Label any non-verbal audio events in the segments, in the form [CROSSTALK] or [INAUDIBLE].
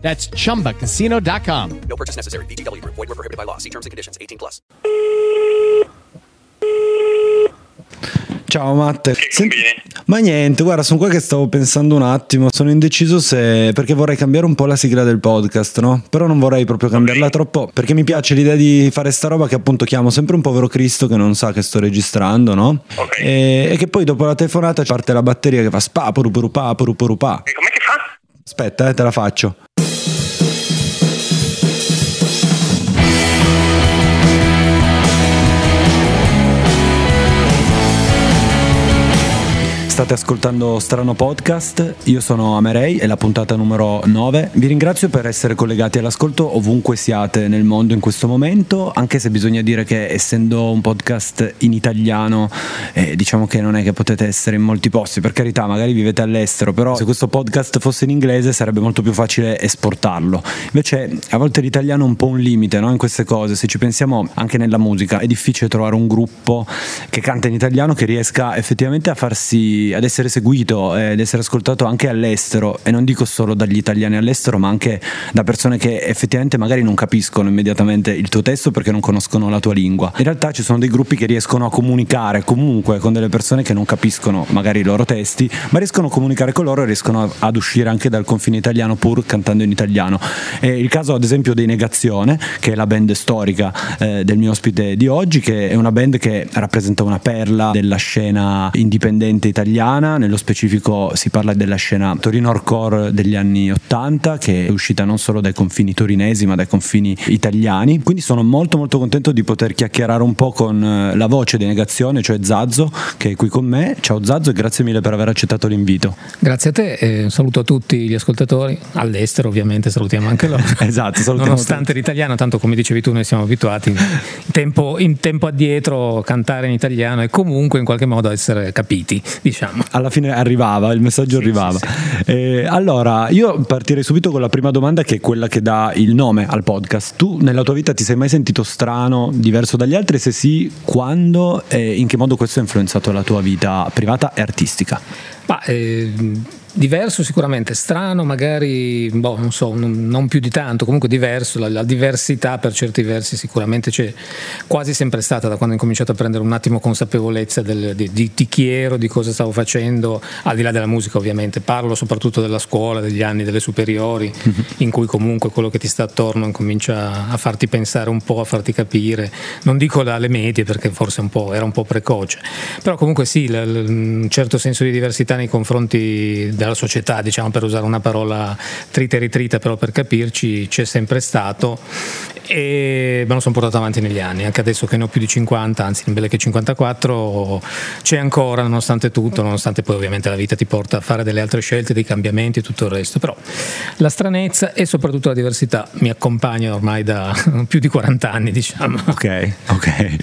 That's chumbacasino.com. No purchase necessary. VGW Group. Void were prohibited by law. See terms and conditions. 18 plus. Ciao Matte. Che Senti- ma niente, guarda, sono qua che stavo pensando un attimo, sono indeciso se perché vorrei cambiare un po' la sigla del podcast, no? Però non vorrei proprio cambiarla troppo, perché mi piace l'idea di fare sta roba che appunto chiamo sempre un povero Cristo che non sa che sto registrando, no? Ok. E, e che poi dopo la telefonata parte la batteria che fa spa purupurupà purupurupà. E com'è che fa? Aspetta, eh, te la faccio. State ascoltando Strano Podcast, io sono Amerei, è la puntata numero 9. Vi ringrazio per essere collegati all'ascolto ovunque siate nel mondo in questo momento, anche se bisogna dire che essendo un podcast in italiano, eh, diciamo che non è che potete essere in molti posti, per carità, magari vivete all'estero, però se questo podcast fosse in inglese sarebbe molto più facile esportarlo. Invece a volte l'italiano è un po' un limite no? in queste cose, se ci pensiamo anche nella musica, è difficile trovare un gruppo che canta in italiano che riesca effettivamente a farsi ad essere seguito ed essere ascoltato anche all'estero e non dico solo dagli italiani all'estero ma anche da persone che effettivamente magari non capiscono immediatamente il tuo testo perché non conoscono la tua lingua. In realtà ci sono dei gruppi che riescono a comunicare comunque con delle persone che non capiscono magari i loro testi ma riescono a comunicare con loro e riescono ad uscire anche dal confine italiano pur cantando in italiano. E il caso ad esempio dei Negazione che è la band storica eh, del mio ospite di oggi che è una band che rappresenta una perla della scena indipendente italiana nello specifico si parla della scena Torino Hardcore degli anni 80 che è uscita non solo dai confini torinesi ma dai confini italiani. Quindi sono molto molto contento di poter chiacchierare un po' con eh, la voce di Negazione cioè Zazzo che è qui con me. Ciao Zazzo e grazie mille per aver accettato l'invito. Grazie a te e un saluto a tutti gli ascoltatori, all'estero ovviamente salutiamo anche loro. [LAUGHS] Esatto, salutiamo Nonostante l'italiano, tanto come dicevi tu noi siamo abituati in tempo, in tempo addietro a cantare in italiano e comunque in qualche modo essere capiti, diciamo. Alla fine arrivava, il messaggio arrivava. Eh, allora, io partirei subito con la prima domanda che è quella che dà il nome al podcast. Tu nella tua vita ti sei mai sentito strano, diverso dagli altri? Se sì, quando e in che modo questo ha influenzato la tua vita privata e artistica? Ma, eh, diverso sicuramente, strano magari, boh, non so, non, più di tanto, comunque diverso, la, la diversità per certi versi sicuramente c'è quasi sempre stata da quando ho incominciato a prendere un attimo consapevolezza del- di, di- di chi ero, di cosa stavo facendo, al di là della musica ovviamente, parlo soprattutto della scuola, degli anni delle superiori, in cui comunque quello che ti sta attorno incomincia a farti pensare un po', a farti capire, non dico dalle medie perché forse un po', era un po' precoce, però comunque sì, l- l- un certo senso di diversità nei confronti della società, diciamo per usare una parola trita e ritrita, però per capirci c'è sempre stato e me lo sono portato avanti negli anni, anche adesso che ne ho più di 50, anzi in belle che 54, c'è ancora nonostante tutto, nonostante poi ovviamente la vita ti porta a fare delle altre scelte, dei cambiamenti e tutto il resto, però la stranezza e soprattutto la diversità mi accompagnano ormai da [LAUGHS] più di 40 anni, diciamo. Ok, ok.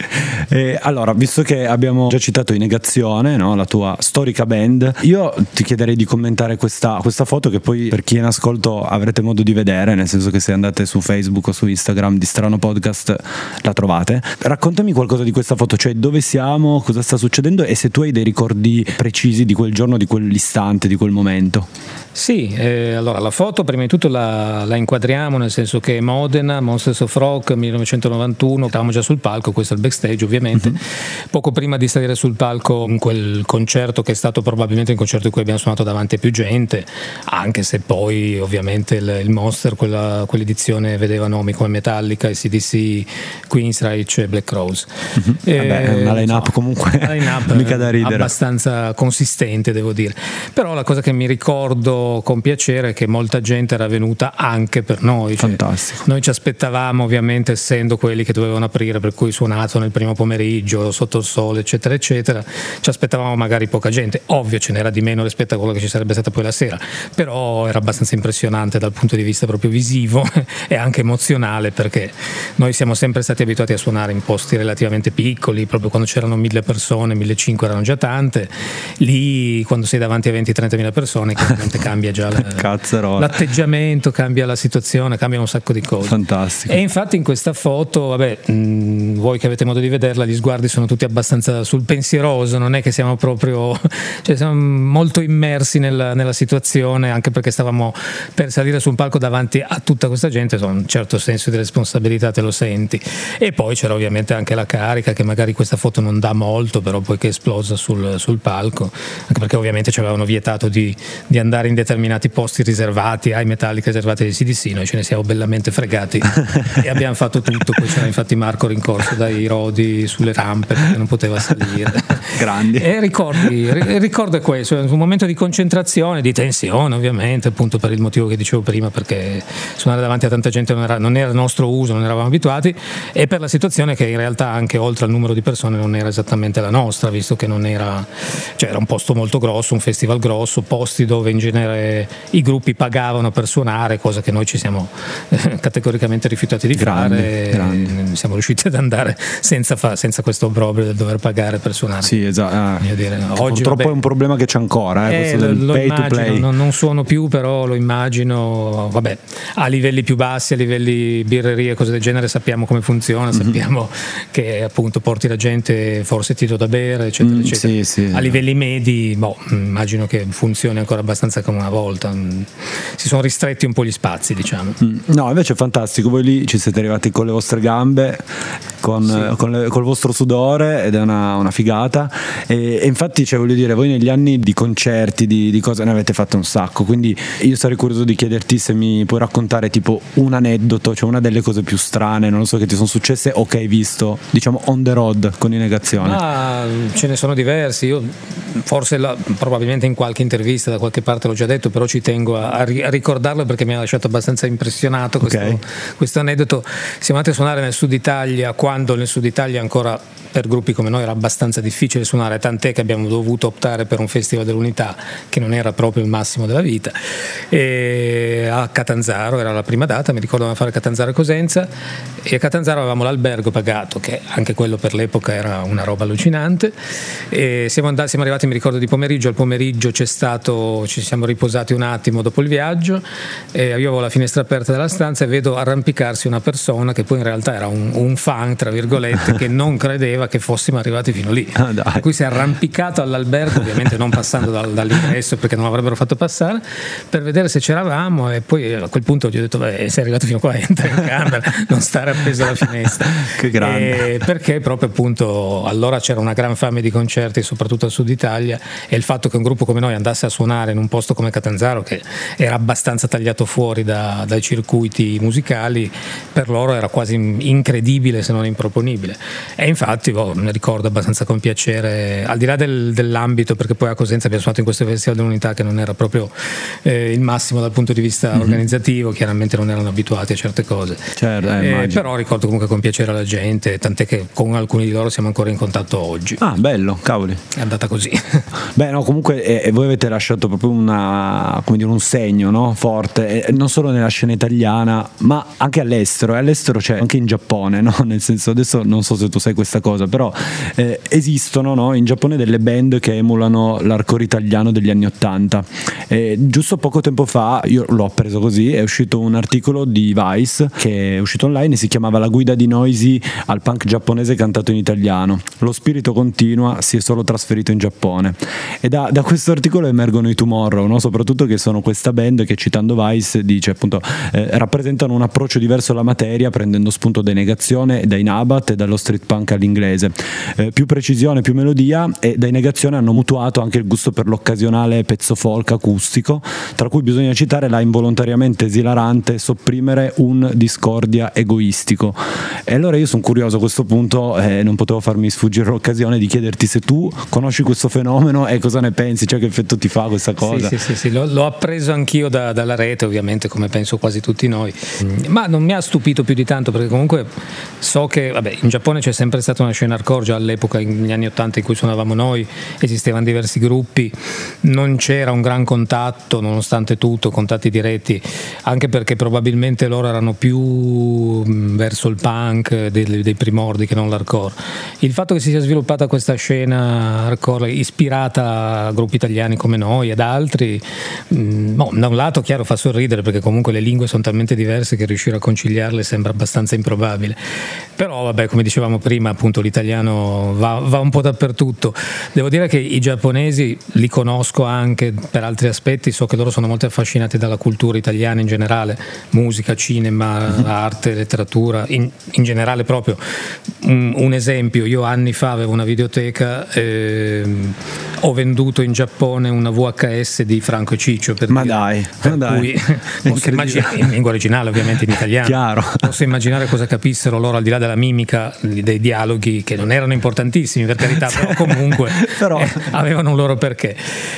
Eh, allora, visto che abbiamo già citato in negazione, no, la tua storica band, io ti chiederei di commentare questa, questa foto che poi per chi è in ascolto avrete modo di vedere, nel senso che se andate su Facebook o su Instagram di Strano Podcast la trovate. Raccontami qualcosa di questa foto, cioè dove siamo, cosa sta succedendo e se tu hai dei ricordi precisi di quel giorno, di quell'istante, di quel momento. Sì, eh, allora la foto prima di tutto la, la inquadriamo nel senso che Modena, Monsters of Rock 1991, stavamo già sul palco, questo è il backstage ovviamente, poco prima di salire sul palco in quel concerto che è stato probabilmente il concerto in cui abbiamo suonato davanti a più gente, anche se poi ovviamente il, il Monster, quella, quell'edizione vedeva nomi come Metallica, CDC, Queensryche e Black Rose. Eh, Vabbè, è una line-up comunque una line-up [LAUGHS] mica da ridere. abbastanza consistente devo dire però la cosa che mi ricordo con piacere che molta gente era venuta anche per noi cioè, Fantastico. noi ci aspettavamo ovviamente essendo quelli che dovevano aprire per cui suonato nel primo pomeriggio sotto il sole eccetera eccetera ci aspettavamo magari poca gente ovvio ce n'era di meno rispetto a quello che ci sarebbe stata poi la sera però era abbastanza impressionante dal punto di vista proprio visivo [LAUGHS] e anche emozionale perché perché noi siamo sempre stati abituati a suonare in posti relativamente piccoli, proprio quando c'erano mille persone, 1500 erano già tante, lì quando sei davanti a 20-30 mila persone chiaramente cambia [LAUGHS] già la, [LAUGHS] l'atteggiamento, cambia la situazione, cambiano un sacco di cose. Fantastico. E infatti in questa foto, vabbè, mh, voi che avete modo di vederla, gli sguardi sono tutti abbastanza sul pensieroso, non è che siamo proprio, [LAUGHS] cioè siamo molto immersi nella, nella situazione, anche perché stavamo per salire su un palco davanti a tutta questa gente, insomma, un certo senso di responsabilità te lo senti. E poi c'era ovviamente anche la carica, che magari questa foto non dà molto, però poi che è esplosa sul, sul palco, anche perché ovviamente ci avevano vietato di, di, andare in determinati posti riservati ai metallic riservati ai CDC, noi ce ne siamo bellamente fregati [LAUGHS] e abbiamo fatto tutto, poi c'era infatti Marco rincorso dai rodi sulle rampe perché non poteva salire. [LAUGHS] Grandi. E ricordi, ricordo questo, un momento di concentrazione, di tensione ovviamente, appunto per il motivo che dicevo prima, perché suonare davanti a tanta gente non era, non era il nostro uso, non eravamo abituati, e per la situazione che in realtà anche oltre al numero di persone non era esattamente la nostra, visto che non era, cioè era un posto molto grosso, un festival grosso, posti dove in genere i gruppi pagavano per suonare, cosa che noi ci siamo eh, categoricamente rifiutati di grande, fare, grande. siamo riusciti ad andare senza, fa, senza questo obbrobrio del dover pagare per suonare. Sì, esatto. Ah, dire, oggi, purtroppo vabbè, è un problema che c'è ancora, eh, eh, lo, lo immagino, non, non, suono più, però lo immagino, vabbè, a livelli più bassi, a livelli birrerie e cose del genere sappiamo come funziona, mm-hmm. sappiamo che appunto porti la gente, forse ti do da bere, eccetera, mm, eccetera. Sì, sì, a livelli medi, boh, immagino che funzioni ancora abbastanza come una volta, mm, si sono ristretti un po' gli spazi, diciamo. Mm. No, invece è fantastico, voi lì ci siete arrivati con le vostre gambe, con, sì. con, le, con il vostro sudore ed è una, una figata e, e, infatti cioè, voglio dire, voi negli anni di concerti, di, di cose ne avete fatto un sacco, quindi io sarei curioso di chiederti se mi puoi raccontare tipo un aneddoto, cioè una delle cose più strane, non lo so, che ti sono successe o che hai visto, diciamo on the road con in negazione. Ah, ce ne sono diversi, io forse la, probabilmente in qualche intervista da qualche parte l'ho già detto, però ci tengo a, a ricordarlo perché mi ha lasciato abbastanza impressionato questo, okay. questo aneddoto. Siamo andati a suonare nel sud Italia quando nel sud Italia ancora per gruppi come noi era abbastanza difficile suonare, tant'è che abbiamo dovuto optare per un festival dell'unità che non era proprio il massimo della vita. E a Catanzaro era la prima data, mi ricordo a fare Catanzaro e Cosenza e a Catanzaro avevamo l'albergo pagato, che anche quello per l'epoca era una roba allucinante. E siamo, andati, siamo arrivati, mi ricordo, di pomeriggio, al pomeriggio c'è stato, ci siamo riposati un attimo dopo il viaggio, e io avevo la finestra aperta della stanza e vedo arrampicarsi una persona che poi in realtà era un, un fan, tra virgolette, che non credeva [LAUGHS] credeva che fossimo arrivati fino lì. Ah, per cui si è arrampicato all'albergo, ovviamente non passando dal, dall'ingresso perché non l'avrebbero fatto passare, per vedere se c'eravamo e poi a quel punto gli ho detto, beh, sei arrivato fino qua, entra in camera, non stare appeso alla finestra. [LAUGHS] che grande. E perché proprio appunto allora c'era una gran fame di concerti, soprattutto al sud Italia, e il fatto che un gruppo come noi andasse a suonare in un posto come Catanzaro, che era abbastanza tagliato fuori da, dai circuiti musicali, per loro era quasi incredibile se non improponibile. E infatti boh, mi ricordo abbastanza con piacere, al di là del, dell'ambito, perché poi a Cosenza abbiamo suonato in questo festival dell'unità che non era proprio eh, il massimo dal punto di vista mm-hmm. organizzativo, chiaramente non erano abituati a certe cose. Certo, eh, eh, però ricordo comunque con piacere la gente, tant'è che con alcuni di loro siamo ancora in contatto oggi. Ah, bello, cavoli. È andata così. [LAUGHS] Beh, no, comunque eh, voi avete lasciato proprio una, dire, un segno no? forte, non solo nella scena italiana, ma anche all'estero. E all'estero c'è anche in Giappone, no? [LAUGHS] nel senso adesso non so se tu sai questa cosa però eh, esistono no, in Giappone delle band che emulano l'arcore italiano degli anni Ottanta. Eh, giusto poco tempo fa, io l'ho preso così, è uscito un articolo di Vice che è uscito online e si chiamava La guida di Noisy al punk giapponese cantato in italiano. Lo spirito continua, si è solo trasferito in Giappone. E da, da questo articolo emergono i Tomorrow, no? soprattutto che sono questa band che citando Vice dice appunto eh, rappresentano un approccio diverso alla materia prendendo spunto da Negazione, da Inabat e dallo street punk all'inglese inglese. Eh, più precisione, più melodia e da negazione hanno mutuato anche il gusto per l'occasionale pezzo folk acustico, tra cui bisogna citare la involontariamente esilarante Sopprimere un discordia egoistico. E allora io sono curioso a questo punto, eh, non potevo farmi sfuggire l'occasione di chiederti se tu conosci questo fenomeno e cosa ne pensi? Cioè che effetto ti fa questa cosa? Sì, sì, sì, sì. L'ho, l'ho, appreso anch'io da, dalla rete, ovviamente, come penso quasi tutti noi. Ma non mi ha stupito più di tanto perché comunque so che vabbè, in Giappone c'è sempre stata una scena hardcore già all'epoca, negli anni 80 in cui suonavamo noi, esistevano diversi gruppi, non c'era un gran contatto, nonostante tutto, contatti diretti, anche perché probabilmente loro erano più verso il punk dei, dei primordi che non l'hardcore. Il fatto che si sia sviluppata questa scena hardcore ispirata a gruppi italiani come noi ed altri, mh, no, da un lato chiaro fa sorridere perché comunque le lingue sono talmente diverse che riuscire a conciliarle sembra abbastanza improbabile. Però vabbè, come dicevamo prima, appunto l'italiano va, va un po' dappertutto. Devo dire che i giapponesi li conosco anche per altri aspetti, so che loro sono molto affascinati dalla cultura italiana in generale, musica, cinema, mm-hmm. arte, letteratura, in, in generale proprio. Un, un, esempio, io anni fa avevo una videoteca, eh, ho venduto in Giappone una VHS di Franco e Ciccio. Per ma dire, dai, per ma cui [LAUGHS] [LAUGHS] posso immaginare, in lingua originale ovviamente in italiano, Chiaro. [LAUGHS] posso immaginare cosa capissero loro al di là della mimica, dei dialoghi che non erano importantissimi per carità, però comunque però... Eh, avevano un loro perché.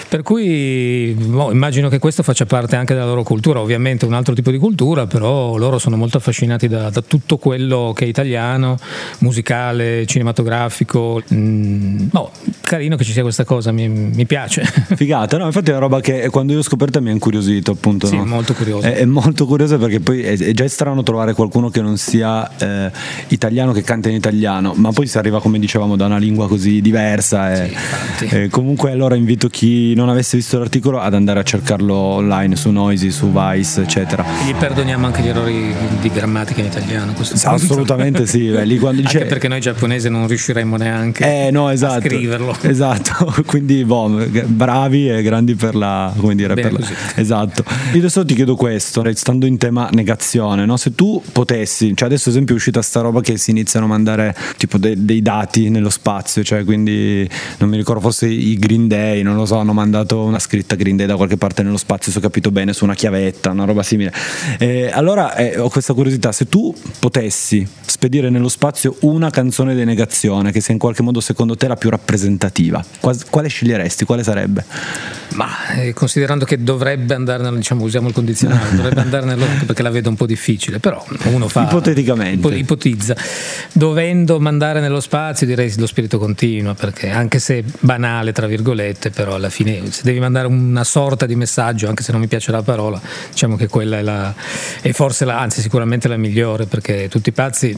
Per cui boh, immagino che questo faccia parte anche della loro cultura, ovviamente un altro tipo di cultura, però loro sono molto affascinati da, da tutto quello che è italiano, musicale, cinematografico. Mm, no, carino che ci sia questa cosa, mi, mi piace. [LAUGHS] Figata, no? Infatti è una roba che quando io ho scoperto mi ha incuriosito, appunto. Sì, no? molto curioso. È, è, molto curioso perché poi è, è, già strano trovare qualcuno che non sia eh, italiano che canta in italiano, ma poi si arriva, come dicevamo, da una lingua così diversa. E, sì, e comunque allora invito chi non avesse visto l'articolo ad andare a cercarlo online su Noisy, su Vice, eccetera. Gli perdoniamo anche gli errori di grammatica in italiano. Assolutamente sì. Beh, lì quando dice... Anche perché noi giapponesi non riusciremmo neanche eh, no, esatto, a scriverlo. [LAUGHS] Esatto, [LAUGHS] quindi boh, bravi e grandi per la... come dire, Bene per la... [LAUGHS] Esatto. Io adesso ti chiedo questo, stando in tema negazione, no? se tu potessi, cioè adesso ad esempio è uscita sta roba che si iniziano a mandare tipo de- dei dati nello spazio, cioè quindi non mi ricordo forse i Green Day, non lo so, hanno mandato una scritta Green Day da qualche parte nello spazio, se ho capito bene, su una chiavetta, una roba simile. Eh, allora eh, ho questa curiosità, se tu potessi spedire nello spazio una canzone di negazione che sia in qualche modo secondo te la più rappresentativa, quale sceglieresti? Quale sarebbe? Ma eh, considerando che dovrebbe andare, nel, diciamo, usiamo il condizionale, dovrebbe [LAUGHS] andare nell'occhio perché la vedo un po' difficile, però uno fa. Ipoteticamente. Ipotizza. Dovendo mandare nello spazio, direi lo spirito continua, perché anche se banale, tra virgolette, però alla fine se devi mandare una sorta di messaggio, anche se non mi piace la parola, diciamo che quella è, la, è forse la, anzi sicuramente la migliore, perché tutti i pazzi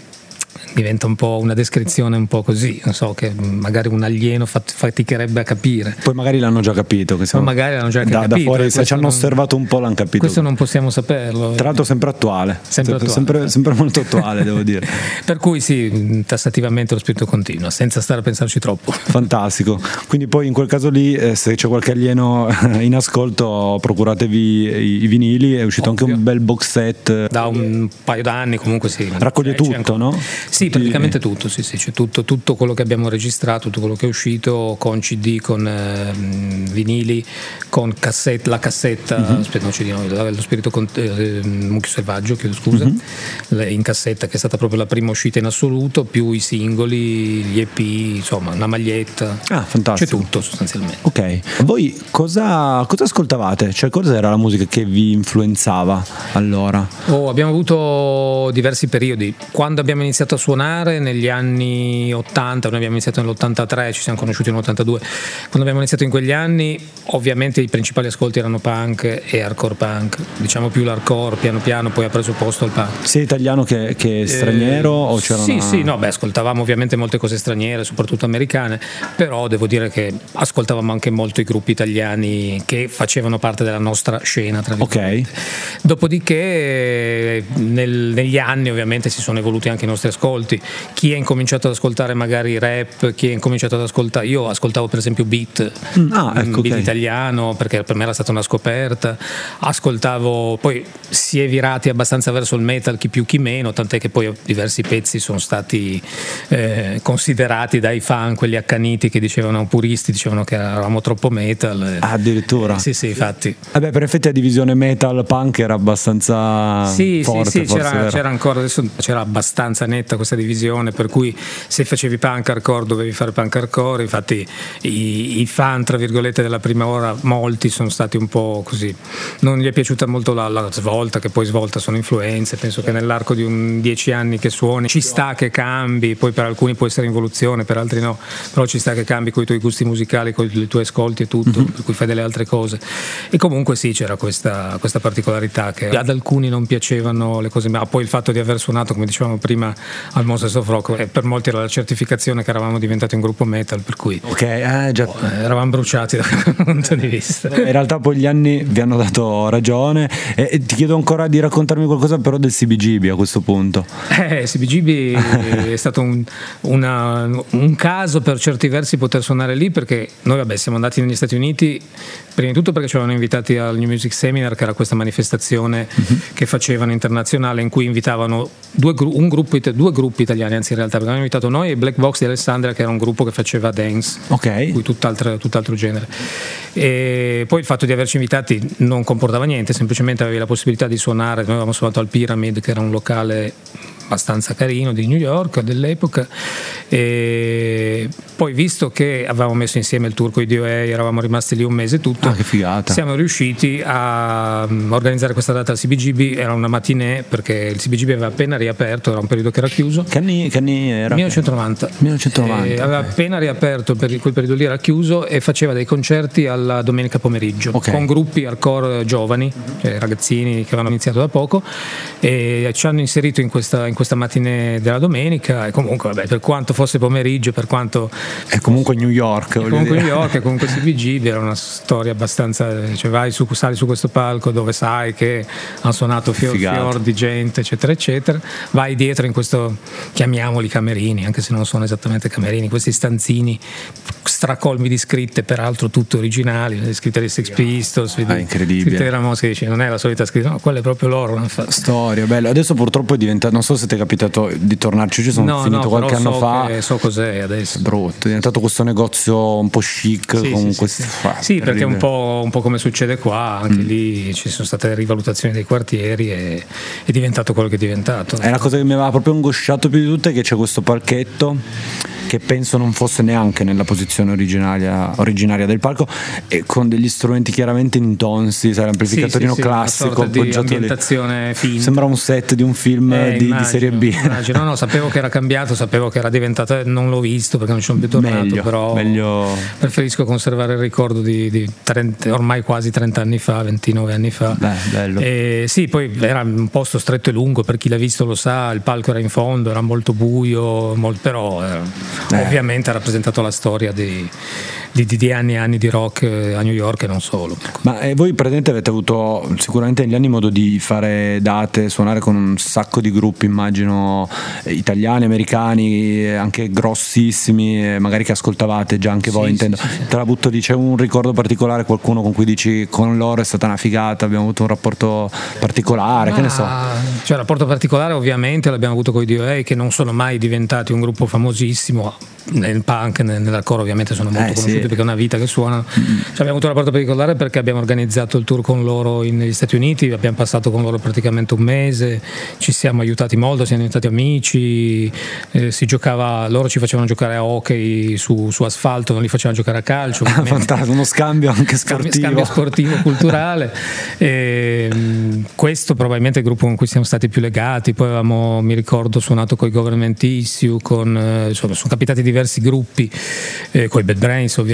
diventa un po' una descrizione un po' così, non so, che magari un alieno fat- faticherebbe a capire. Poi magari l'hanno già capito. Che siamo... magari l'hanno già da, capito. Da fuori, se ci hanno non... osservato un po' l'hanno capito. Questo non possiamo saperlo. Tra l'altro sempre attuale. Sempre, attuale. sempre, sempre molto attuale, devo dire. [LAUGHS] Per cui sì, tassativamente lo spirito continua, senza stare a pensarci troppo. [LAUGHS] Fantastico. Quindi poi in quel caso lì, eh, se c'è qualche alieno [LAUGHS] in ascolto, procuratevi i, i vinili, è uscito Ovvio. anche un bel box set. Da un paio d'anni comunque sì. Raccoglie tutto, no? Sì, praticamente tutto, sì, sì, c'è tutto, tutto, quello che abbiamo registrato, tutto quello che è uscito con CD, con eh, vinili, con cassetta, la cassetta, uh-huh. aspetta, non c'è di nuovo, lo spirito con, eh, Mucchio Selvaggio, chiedo scusa, uh-huh. in cassetta che è stata proprio la prima uscita in assoluto, più i singoli, gli EP, insomma, una maglietta. Ah, fantastico. C'è tutto sostanzialmente. Ok, voi cosa, cosa ascoltavate? Cioè cosa era la musica che vi influenzava allora? Oh, abbiamo avuto diversi periodi. Quando abbiamo iniziato a suonare negli anni 80, noi abbiamo iniziato nell'83, ci siamo conosciuti nell'82. Quando abbiamo iniziato in quegli anni, ovviamente i principali ascolti erano punk e hardcore punk, diciamo più l'hardcore, piano piano poi ha preso posto il punk. Sia italiano che, che straniero? Eh, o c'era sì, una... sì, no, beh, ascoltavamo ovviamente molte cose straniere, soprattutto americane, però devo dire che ascoltavamo anche molto i gruppi italiani che facevano parte della nostra scena. Tra ok. Dopodiché nel, negli anni ovviamente si sono evoluti anche i nostri ascolti chi ha incominciato ad ascoltare magari rap, chi ha incominciato ad ascoltare, io ascoltavo per esempio beat, mm, ah, ecco, beat okay. italiano perché per me era stata una scoperta, ascoltavo, poi si è virati abbastanza verso il metal chi più chi meno, tant'è che poi diversi pezzi sono stati eh, considerati dai fan, quelli accaniti che dicevano puristi, dicevano che eravamo troppo metal. Ah, addirittura? Eh, sì, sì, infatti. Vabbè, per effetti la divisione metal punk era abbastanza sì, forte. Sì, sì, c'era, c'era, ancora, adesso c'era abbastanza netta questa divisione, per cui se facevi punk hardcore dovevi fare punk hardcore, infatti i, i fan, tra virgolette, della prima ora, molti sono stati un po' così, non gli è piaciuta molto la, la svolta, che poi svolta sono influenze, penso che nell'arco di un dieci anni che suoni ci sta che cambi, poi per alcuni può essere involuzione, per altri no, però ci sta che cambi con i tuoi gusti musicali, con i tuoi ascolti e tutto, mm-hmm. per cui fai delle altre cose. E comunque sì, c'era questa, questa particolarità che ad alcuni non piacevano le cose, ma poi il fatto di aver suonato, come dicevamo prima, al Monsters of Rock, e per molti era la certificazione che eravamo diventati un gruppo metal, per cui Ok, eh, già. oh, eravamo bruciati da quel [LAUGHS] punto di vista. In realtà poi gli anni vi hanno dato ragione e, e ti chiedo ancora di raccontarmi qualcosa però del CBGB a questo punto. Eh, CBGB è stato un, una- un caso per certi versi poter suonare lì perché noi vabbè, siamo andati negli Stati Uniti prima di tutto perché ci avevano invitati al New Music Seminar che era questa manifestazione che facevano internazionale in cui invitavano due, un gruppo it- due gruppi italiani anzi in realtà perché avevano invitato noi e Black Box di Alessandria che era un gruppo che faceva dance Ok. cui tutt'altro, tutt'altro genere. E poi il fatto di averci invitati non comportava niente, semplicemente avevi la possibilità di suonare. Noi avevamo suonato al Pyramid, che era un locale abbastanza carino di New York dell'epoca e poi visto che avevamo messo insieme il tour con i DOA eravamo rimasti lì un mese tutto Ah, che figata. siamo riusciti a mm, organizzare questa data al CBGB era una matinée perché il CBGB aveva appena riaperto era un periodo che era chiuso Che anni, che anni era? 1990. 1990, Eh, aveva appena riaperto, per quel periodo lì era chiuso e faceva dei concerti alla domenica pomeriggio Ok. con gruppi hardcore giovani, cioè ragazzini che avevano iniziato da poco e ci hanno inserito in questa, in questa matinée della domenica e comunque vabbè, per quanto fosse pomeriggio, per quanto È comunque New York. voglio comunque dire. New York e comunque [LAUGHS] CBG era una storia abbastanza cioè vai su, sali su questo palco dove sai che hanno suonato fior, fior di gente eccetera eccetera vai dietro in questo chiamiamoli camerini anche se non sono esattamente camerini questi stanzini stracolmi di scritte peraltro tutte originali le scritte dei Sex Pistols Ah, incredibile. scritte che dici non è la solita scritta no quella è proprio loro. Storia, bello. Adesso purtroppo è diventato, non so se ti è capitato di tornarci, ci sono no finito no qualche anno so fa. che- so cos'è adesso Brutto, è diventato questo negozio un po' chic Sì, con sì, questi. sì. Ah, Sì, perché un po', un po' come succede qua, Mm. anche lì ci sono state rivalutazioni dei quartieri e è diventato quello che è diventato. È la cosa che mi aveva proprio angosciato più di tutte è che c'è questo palchetto che penso non fosse neanche nella posizione originaria, originaria del palco e con degli strumenti chiaramente intonsi, sai, l'amplificatorino Sì, sì, sì, una classico sorta di appoggiato lì. ambientazione finta. Sembra un set di un film Eh, di, di immagino, serie B. immagino. No, no, sapevo che era cambiato, sapevo che era diventato, non l'ho visto perché non ci sono più tornato, Meglio, però meglio- preferisco conservare il ricordo di, di 30 ormai quasi 30 anni fa, 29 anni fa. Beh, bello. E sì, poi era un posto stretto e lungo, per chi l'ha visto lo sa, il palco era in fondo, era molto buio, mol- però eh, Eh. ovviamente ha rappresentato la storia di, di- di- anni e anni di rock eh, a New York e non solo. Ma eh, voi presente avete avuto sicuramente negli anni modo di fare date, suonare con un sacco di gruppi, immagino eh, italiani, americani, eh, anche grossissimi, magari che ascoltavate già anche voi, Sì, intendo. sì, sì. Te la butto lì, c'è un ricordo particolare, qualcuno con cui dici con loro è stata una figata, abbiamo avuto un rapporto particolare, che ne so. Cioè, rapporto particolare ovviamente l'abbiamo avuto con i DOA che non sono mai diventati un gruppo famosissimo nel punk, nel- nell'hardcore ovviamente sono molto Eh, sì. Conosciuti perché è una vita che suonano. Cioè, abbiamo avuto un rapporto particolare perché abbiamo organizzato il tour con loro in- negli Stati Uniti, abbiamo passato con loro praticamente un mese, ci siamo aiutati molto, siamo diventati amici, eh, si giocava, loro ci facevano giocare a hockey su, su asfalto, non li facevano giocare a calcio. [LAUGHS] Fantastico, uno scambio anche sportivo. scambio sportivo [LAUGHS] culturale E, mh, questo probabilmente è il gruppo con cui siamo stati più legati poi avevamo mi ricordo suonato con i government issue con, eh, insomma, sono capitati diversi gruppi eh, con i Bad Brains ovviamente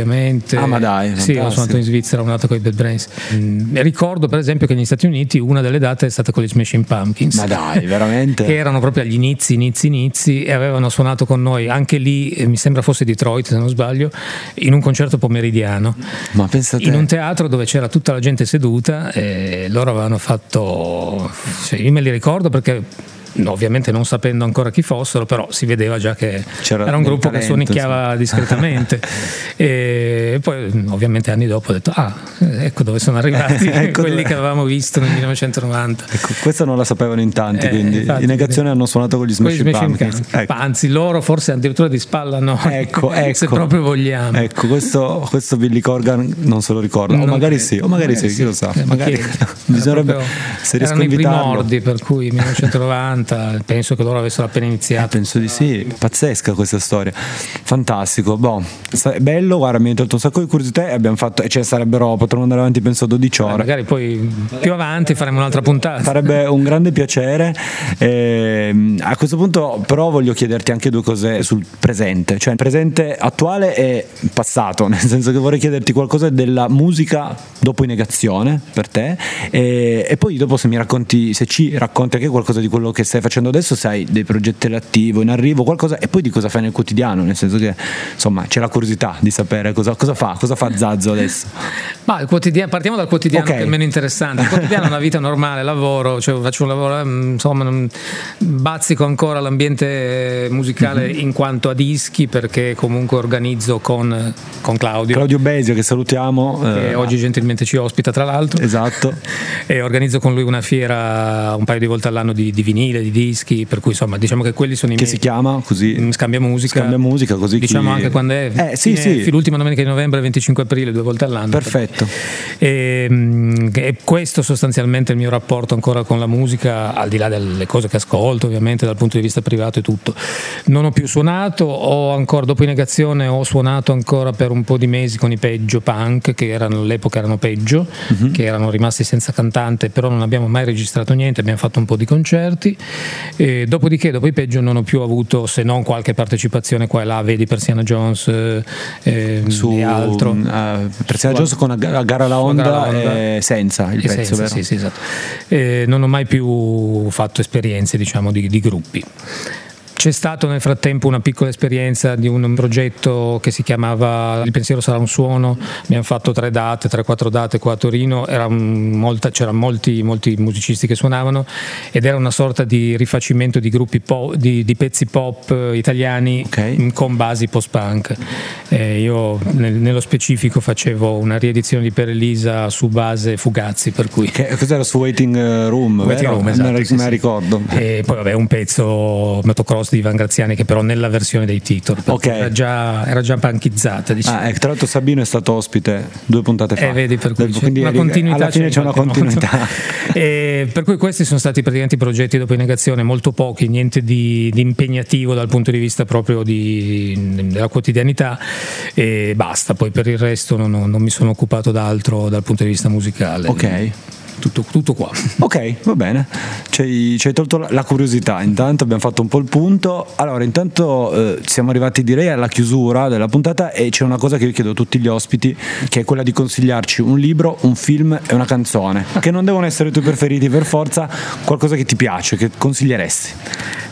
Ah, ma dai, sì ho suonato in Svizzera ho suonato con i Bad Brains. Mm, ricordo per esempio che negli Stati Uniti una delle date è stata con gli Smashing Pumpkins. Ma dai, veramente? [LAUGHS] che erano proprio agli inizi, inizi, inizi e avevano suonato con noi anche lì, eh, mi sembra fosse Detroit se non sbaglio, in un concerto pomeridiano. Ma pensate in un teatro dove c'era tutta la gente seduta e loro avevano fatto cioè, io me li ricordo perché no, ovviamente non sapendo ancora chi fossero però si vedeva già che C'era era un gruppo che talento, suonicchiava discretamente [LAUGHS] e poi ovviamente anni dopo ho detto ah ecco dove sono arrivati [LAUGHS] [LAUGHS] Ecco quelli dove- che avevamo visto nel 1990 Ecco, questa non la sapevano in tanti, Eh, quindi infatti, in negazione hanno suonato con gli Smashing Smashing Pumpkins. Ecco. anzi loro forse addirittura di spalla no Ecco, ecco. se proprio vogliamo Ecco, questo, questo Billy Corgan non se lo ricorda, o magari credo. sì, o magari, sì, chi lo sa. Eh, ma Magari bisognerebbe Era se proprio- riesco a erano i invitarlo. primordi per cui 1990 70, penso che loro avessero appena Eh, iniziato. penso di sì, pazzesca questa storia. Fantastico. Boh, bello, guarda, mi hai tolto un sacco di curiosità e abbiamo fatto, e ne sarebbero, potremmo andare avanti penso 12 ore. Magari poi più avanti faremo un'altra puntata. Sarebbe un grande piacere. Ehm, a questo punto, però, voglio chiederti anche due cose sul presente, cioè il presente attuale e passato, [LAUGHS] nel senso che vorrei chiederti qualcosa della musica dopo in negazione per te, e, e poi dopo se mi racconti, se ci racconti anche qualcosa di quello che stai facendo adesso, se hai dei progetti all'attivo, in arrivo, qualcosa, e poi di cosa fai nel quotidiano, nel senso che insomma c'è la curiosità di sapere cosa, cosa fa, cosa fa Zazzo adesso. Ma il quotidiano, partiamo dal quotidiano Ok. che è meno interessante. Il quotidiano è una vita normale, lavoro, cioè faccio un lavoro, ehm, insomma, bazzico ancora l'ambiente musicale Mhm. in quanto a dischi perché comunque organizzo con, con Claudio, Claudio Besio, che salutiamo. che eh, oggi gentilmente ci ospita tra l'altro. Esatto. [LAUGHS] E organizzo con lui una fiera un paio di volte all'anno di, di vinile, di dischi, per cui insomma diciamo che quelli sono i Che miei... si chiama così? Mm, Scambia musica. Scambia musica, così Diciamo chi- anche quando è. Eh, sì, fine- sì. L'ultima domenica di novembre, il 25 aprile, due volte all'anno. Perfetto. E, mm, e questo sostanzialmente è il mio rapporto ancora con la musica, al di là delle cose che ascolto, ovviamente dal punto di vista privato e tutto. Non ho più suonato, ho ancora, dopo in negazione, ho suonato ancora per un po' di mesi con i peggio punk, che erano, all'epoca erano peggio, Mhm. che erano rimasti senza cantante, però non abbiamo mai registrato niente, abbiamo fatto un po' di concerti. E dopodiché, dopo i peggio, non ho più avuto se non qualche partecipazione qua e là, vedi Persiana Jones eh, ehm, Su e altro. uh, Persiana Jones con a gara alla Su onda, Gara alla Onda. e senza il Eh, pezzo, senza? Sì, sì, esatto. Non ho mai più fatto esperienze diciamo, di, di gruppi. C'è stata nel frattempo una piccola esperienza di un progetto che si chiamava Il pensiero sarà un suono, abbiamo fatto tre date, tre quattro date qua a Torino, molta- c'erano molti, molti musicisti che suonavano ed era una sorta di rifacimento di gruppi po- di, di pezzi pop eh, italiani Ok. mh, con basi post-punk. Eh, io nel- nello specifico facevo una riedizione di Per Elisa su base Fugazzi, per cui Che, cos'era su Waiting eh, Room? Waiting? Room, Me esatto, la- sì, me sì. ricordo. E poi vabbè un pezzo motocross di Ivan Graziani che però nella versione dei Titor per Ok. cui era già, era già panchizzata diciamo. Ah, ecco, tra l'altro Sabino è stato ospite due puntate fa. Eh, vedi, per cui quindi una continuità. alla fine c'è una continuità. [LAUGHS] E per cui questi sono stati praticamente i progetti dopo in negazione, molto pochi, niente di, di impegnativo dal punto di vista proprio di- della quotidianità e basta, poi per il resto non, non mi sono occupato d'altro dal punto di vista musicale. Ok. Tutto, tutto qua. Ok, va bene. Ci hai, tolto la, la curiosità. Intanto abbiamo fatto un po' il punto. Allora, intanto eh, siamo arrivati direi alla chiusura della puntata e c'è una cosa che io chiedo a tutti gli ospiti, che è quella di consigliarci un libro, un film e una canzone, [LAUGHS] che non devono essere i tuoi preferiti per forza, qualcosa che ti piace, che consiglieresti.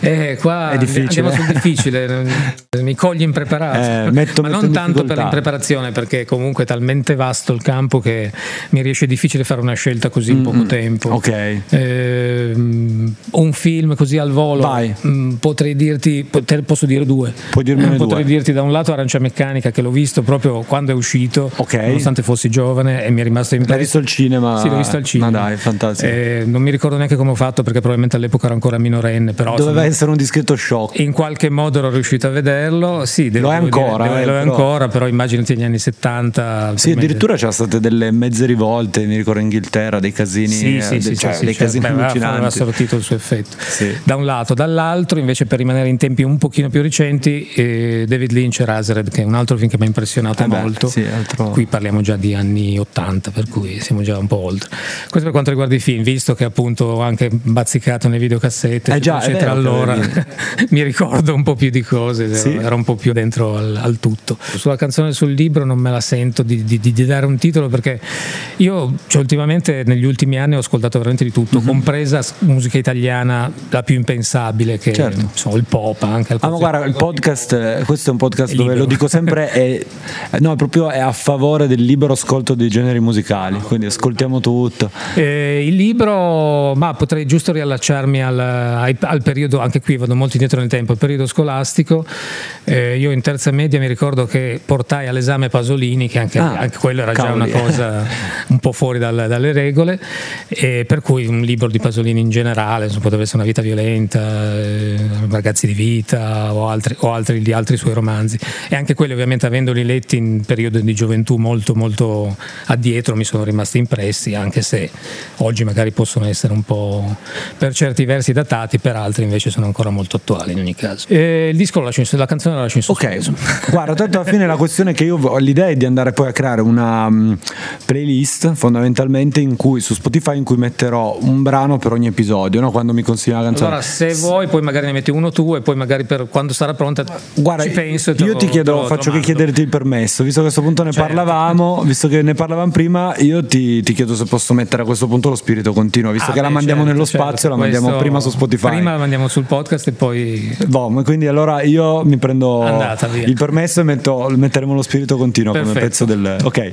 Eh, qua È difficile. difficile, [LAUGHS] mi cogli impreparato, Eh, metto- ma metto non tanto per l'impreparazione, perché comunque è talmente vasto il campo che mi riesce difficile fare una scelta così in poco tempo. Ok. Ehm, un film così al volo, Vai. mm, potrei dirti, te posso dire due. Puoi dirmene Eh, Potrei due. dirti da un lato Arancia Meccanica che l'ho visto proprio quando è uscito, Ok. nonostante fossi giovane e mi è rimasto impresso. L'hai visto al cinema? Sì, l'ho visto al cinema. Ma dai, fantastico. Eh, non mi ricordo neanche come ho fatto perché probabilmente all'epoca ero ancora minorenne, però Doveva insomma, essere un discreto shock. in qualche modo ero riuscito a vederlo. Sì, devo, Lo è ancora, dire, eh, lo è però- ancora, però immaginati negli anni 70. Sì, addirittura c'erano state delle mezze rivolte, mi ricordo in Inghilterra, dei casini, Sì, eh, sì, sì, cioè, sì, sì, dei cioè, casini beh, allucinanti. aveva sortito il suo effetto. Sì. Da un lato, dall'altro, invece, per rimanere in tempi un pochino più recenti, eh, David Lynch e Razred, che è un altro film che mi ha impressionato Eh beh, molto. sì, altro- Qui parliamo già di anni 80, per cui siamo già un po' oltre. Questo per quanto riguarda i film, visto che appunto ho anche bazzicato nei videocassette, Eh già, eccetera, allora [LAUGHS] mi ricordo un po' più di cose, Sì. ero un po' più dentro al, al tutto. Sulla canzone sul libro non me la sento di, di- di dare un titolo perché io cioè, ultimamente negli ultimi anni ho ascoltato veramente di tutto, Mhm. compresa musica italiana la più impensabile che Certo. insomma, il pop anche. Ah, ma guarda, il podcast, eh, questo è un podcast È dove lo dico sempre, [LAUGHS] è, no, proprio è a favore del libero ascolto dei generi musicali, quindi ascoltiamo tutto. Eh, il libro, ma potrei giusto riallacciarmi al, ai- al periodo, anche qui vado molto indietro nel tempo, il periodo scolastico. Eh, io in terza media mi ricordo che portai all'esame Pasolini, che anche, Ah, anche quello era già cavoli. una cosa [LAUGHS] un po' fuori dal- dalle regole. E per cui un libro di Pasolini in generale, potrebbe essere una vita violenta, eh, ragazzi di vita o altri, o altri di altri suoi romanzi. E anche quelli ovviamente avendoli letti in periodo di gioventù molto molto addietro mi sono rimasti impressi anche se oggi magari possono essere un po' per certi versi datati per altri invece sono ancora molto attuali in ogni caso. E il disco lo lascio in, la canzone la lascio in sospeso. Ok [LAUGHS] guarda tanto alla fine la questione è che io ho l'idea è di andare poi a creare una um, playlist fondamentalmente in cui su Spotify in cui metterò un brano per ogni episodio no? quando mi consigli una canzone allora se vuoi poi magari ne metti uno tu e poi magari per quando sarà pronta Guarda, ci penso io ti chiedo faccio che chiederti il permesso visto che a questo punto ne certo. parlavamo visto che ne parlavamo prima io ti, ti, chiedo se posso mettere a questo punto lo spirito continuo visto ah, che beh, la mandiamo certo, nello certo. spazio la mandiamo prima su Spotify prima la mandiamo sul podcast e poi boh, quindi allora io mi prendo Andata, il permesso e metto, metteremo lo spirito continuo Perfetto. come pezzo del ok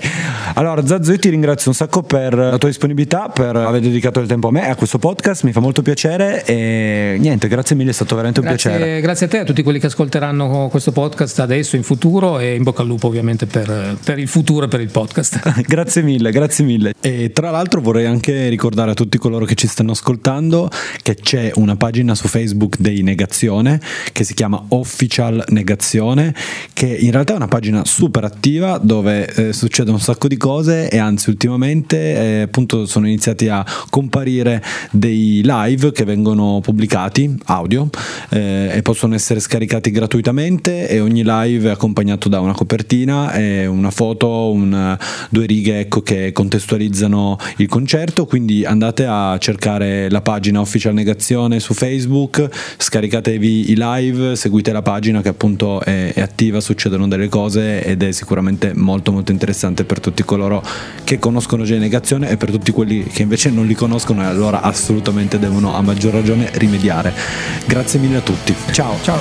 allora Zazzo io ti ringrazio un sacco per la tua disponibilità per aver dedicato del tempo a me e a questo podcast. Mi fa molto piacere e niente grazie mille è stato veramente un grazie, piacere. grazie a te e a tutti quelli che ascolteranno questo podcast adesso in futuro e in bocca al lupo ovviamente per, per il futuro e per il podcast. [LAUGHS] Grazie mille grazie mille. E tra l'altro vorrei anche ricordare a tutti coloro che ci stanno ascoltando che c'è una pagina su Facebook dei Negazione che si chiama Official Negazione che in realtà è una pagina super attiva dove eh, succede un sacco di cose e anzi ultimamente eh, appunto sono iniziati a comparire dei live che vengono pubblicati audio eh, e possono essere scaricati gratuitamente e ogni live è accompagnato da una copertina e una foto, una, due righe ecco, che contestualizzano il concerto. Quindi andate a cercare la pagina Official Negazione su Facebook scaricatevi i live seguite la pagina che appunto è, è attiva succedono delle cose ed è sicuramente molto molto interessante per tutti coloro che conoscono già Negazione e per tutti quelli che invece non li conoscono e allora assolutamente devono a maggior ragione rimediare. Grazie mille a tutti. Ciao. Ciao.